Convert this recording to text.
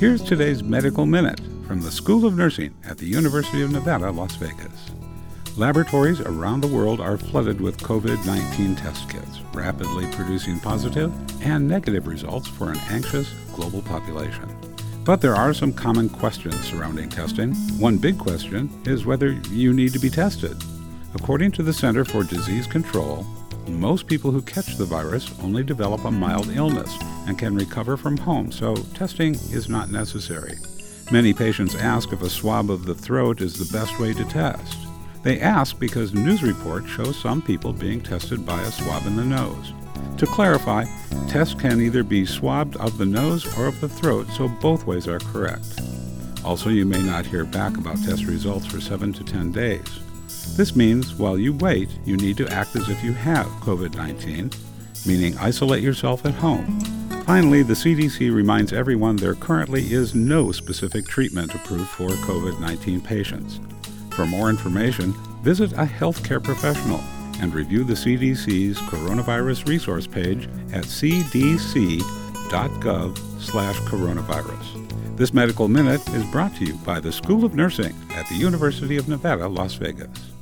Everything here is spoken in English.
Here's today's Medical Minute from the School of Nursing at the University of Nevada, Las Vegas. Laboratories around the world are flooded with COVID 19 test kits, rapidly producing positive and negative results for an anxious global population. But there are some common questions surrounding testing. One big question is whether you need to be tested. According to the Center for Disease Control, most people who catch the virus only develop a mild illness and can recover from home, so testing is not necessary. Many patients ask if a swab of the throat is the best way to test. They ask because news reports show some people being tested by a swab in the nose. To clarify, tests can either be swabbed of the nose or of the throat, so both ways are correct. Also, you may not hear back about test results for 7 to 10 days. This means while you wait, you need to act as if you have COVID 19, meaning isolate yourself at home. Finally, the CDC reminds everyone there currently is no specific treatment approved for COVID 19 patients. For more information, visit a healthcare professional and review the CDC's coronavirus resource page at cdc.gov/coronavirus. This medical minute is brought to you by the School of Nursing at the University of Nevada, Las Vegas.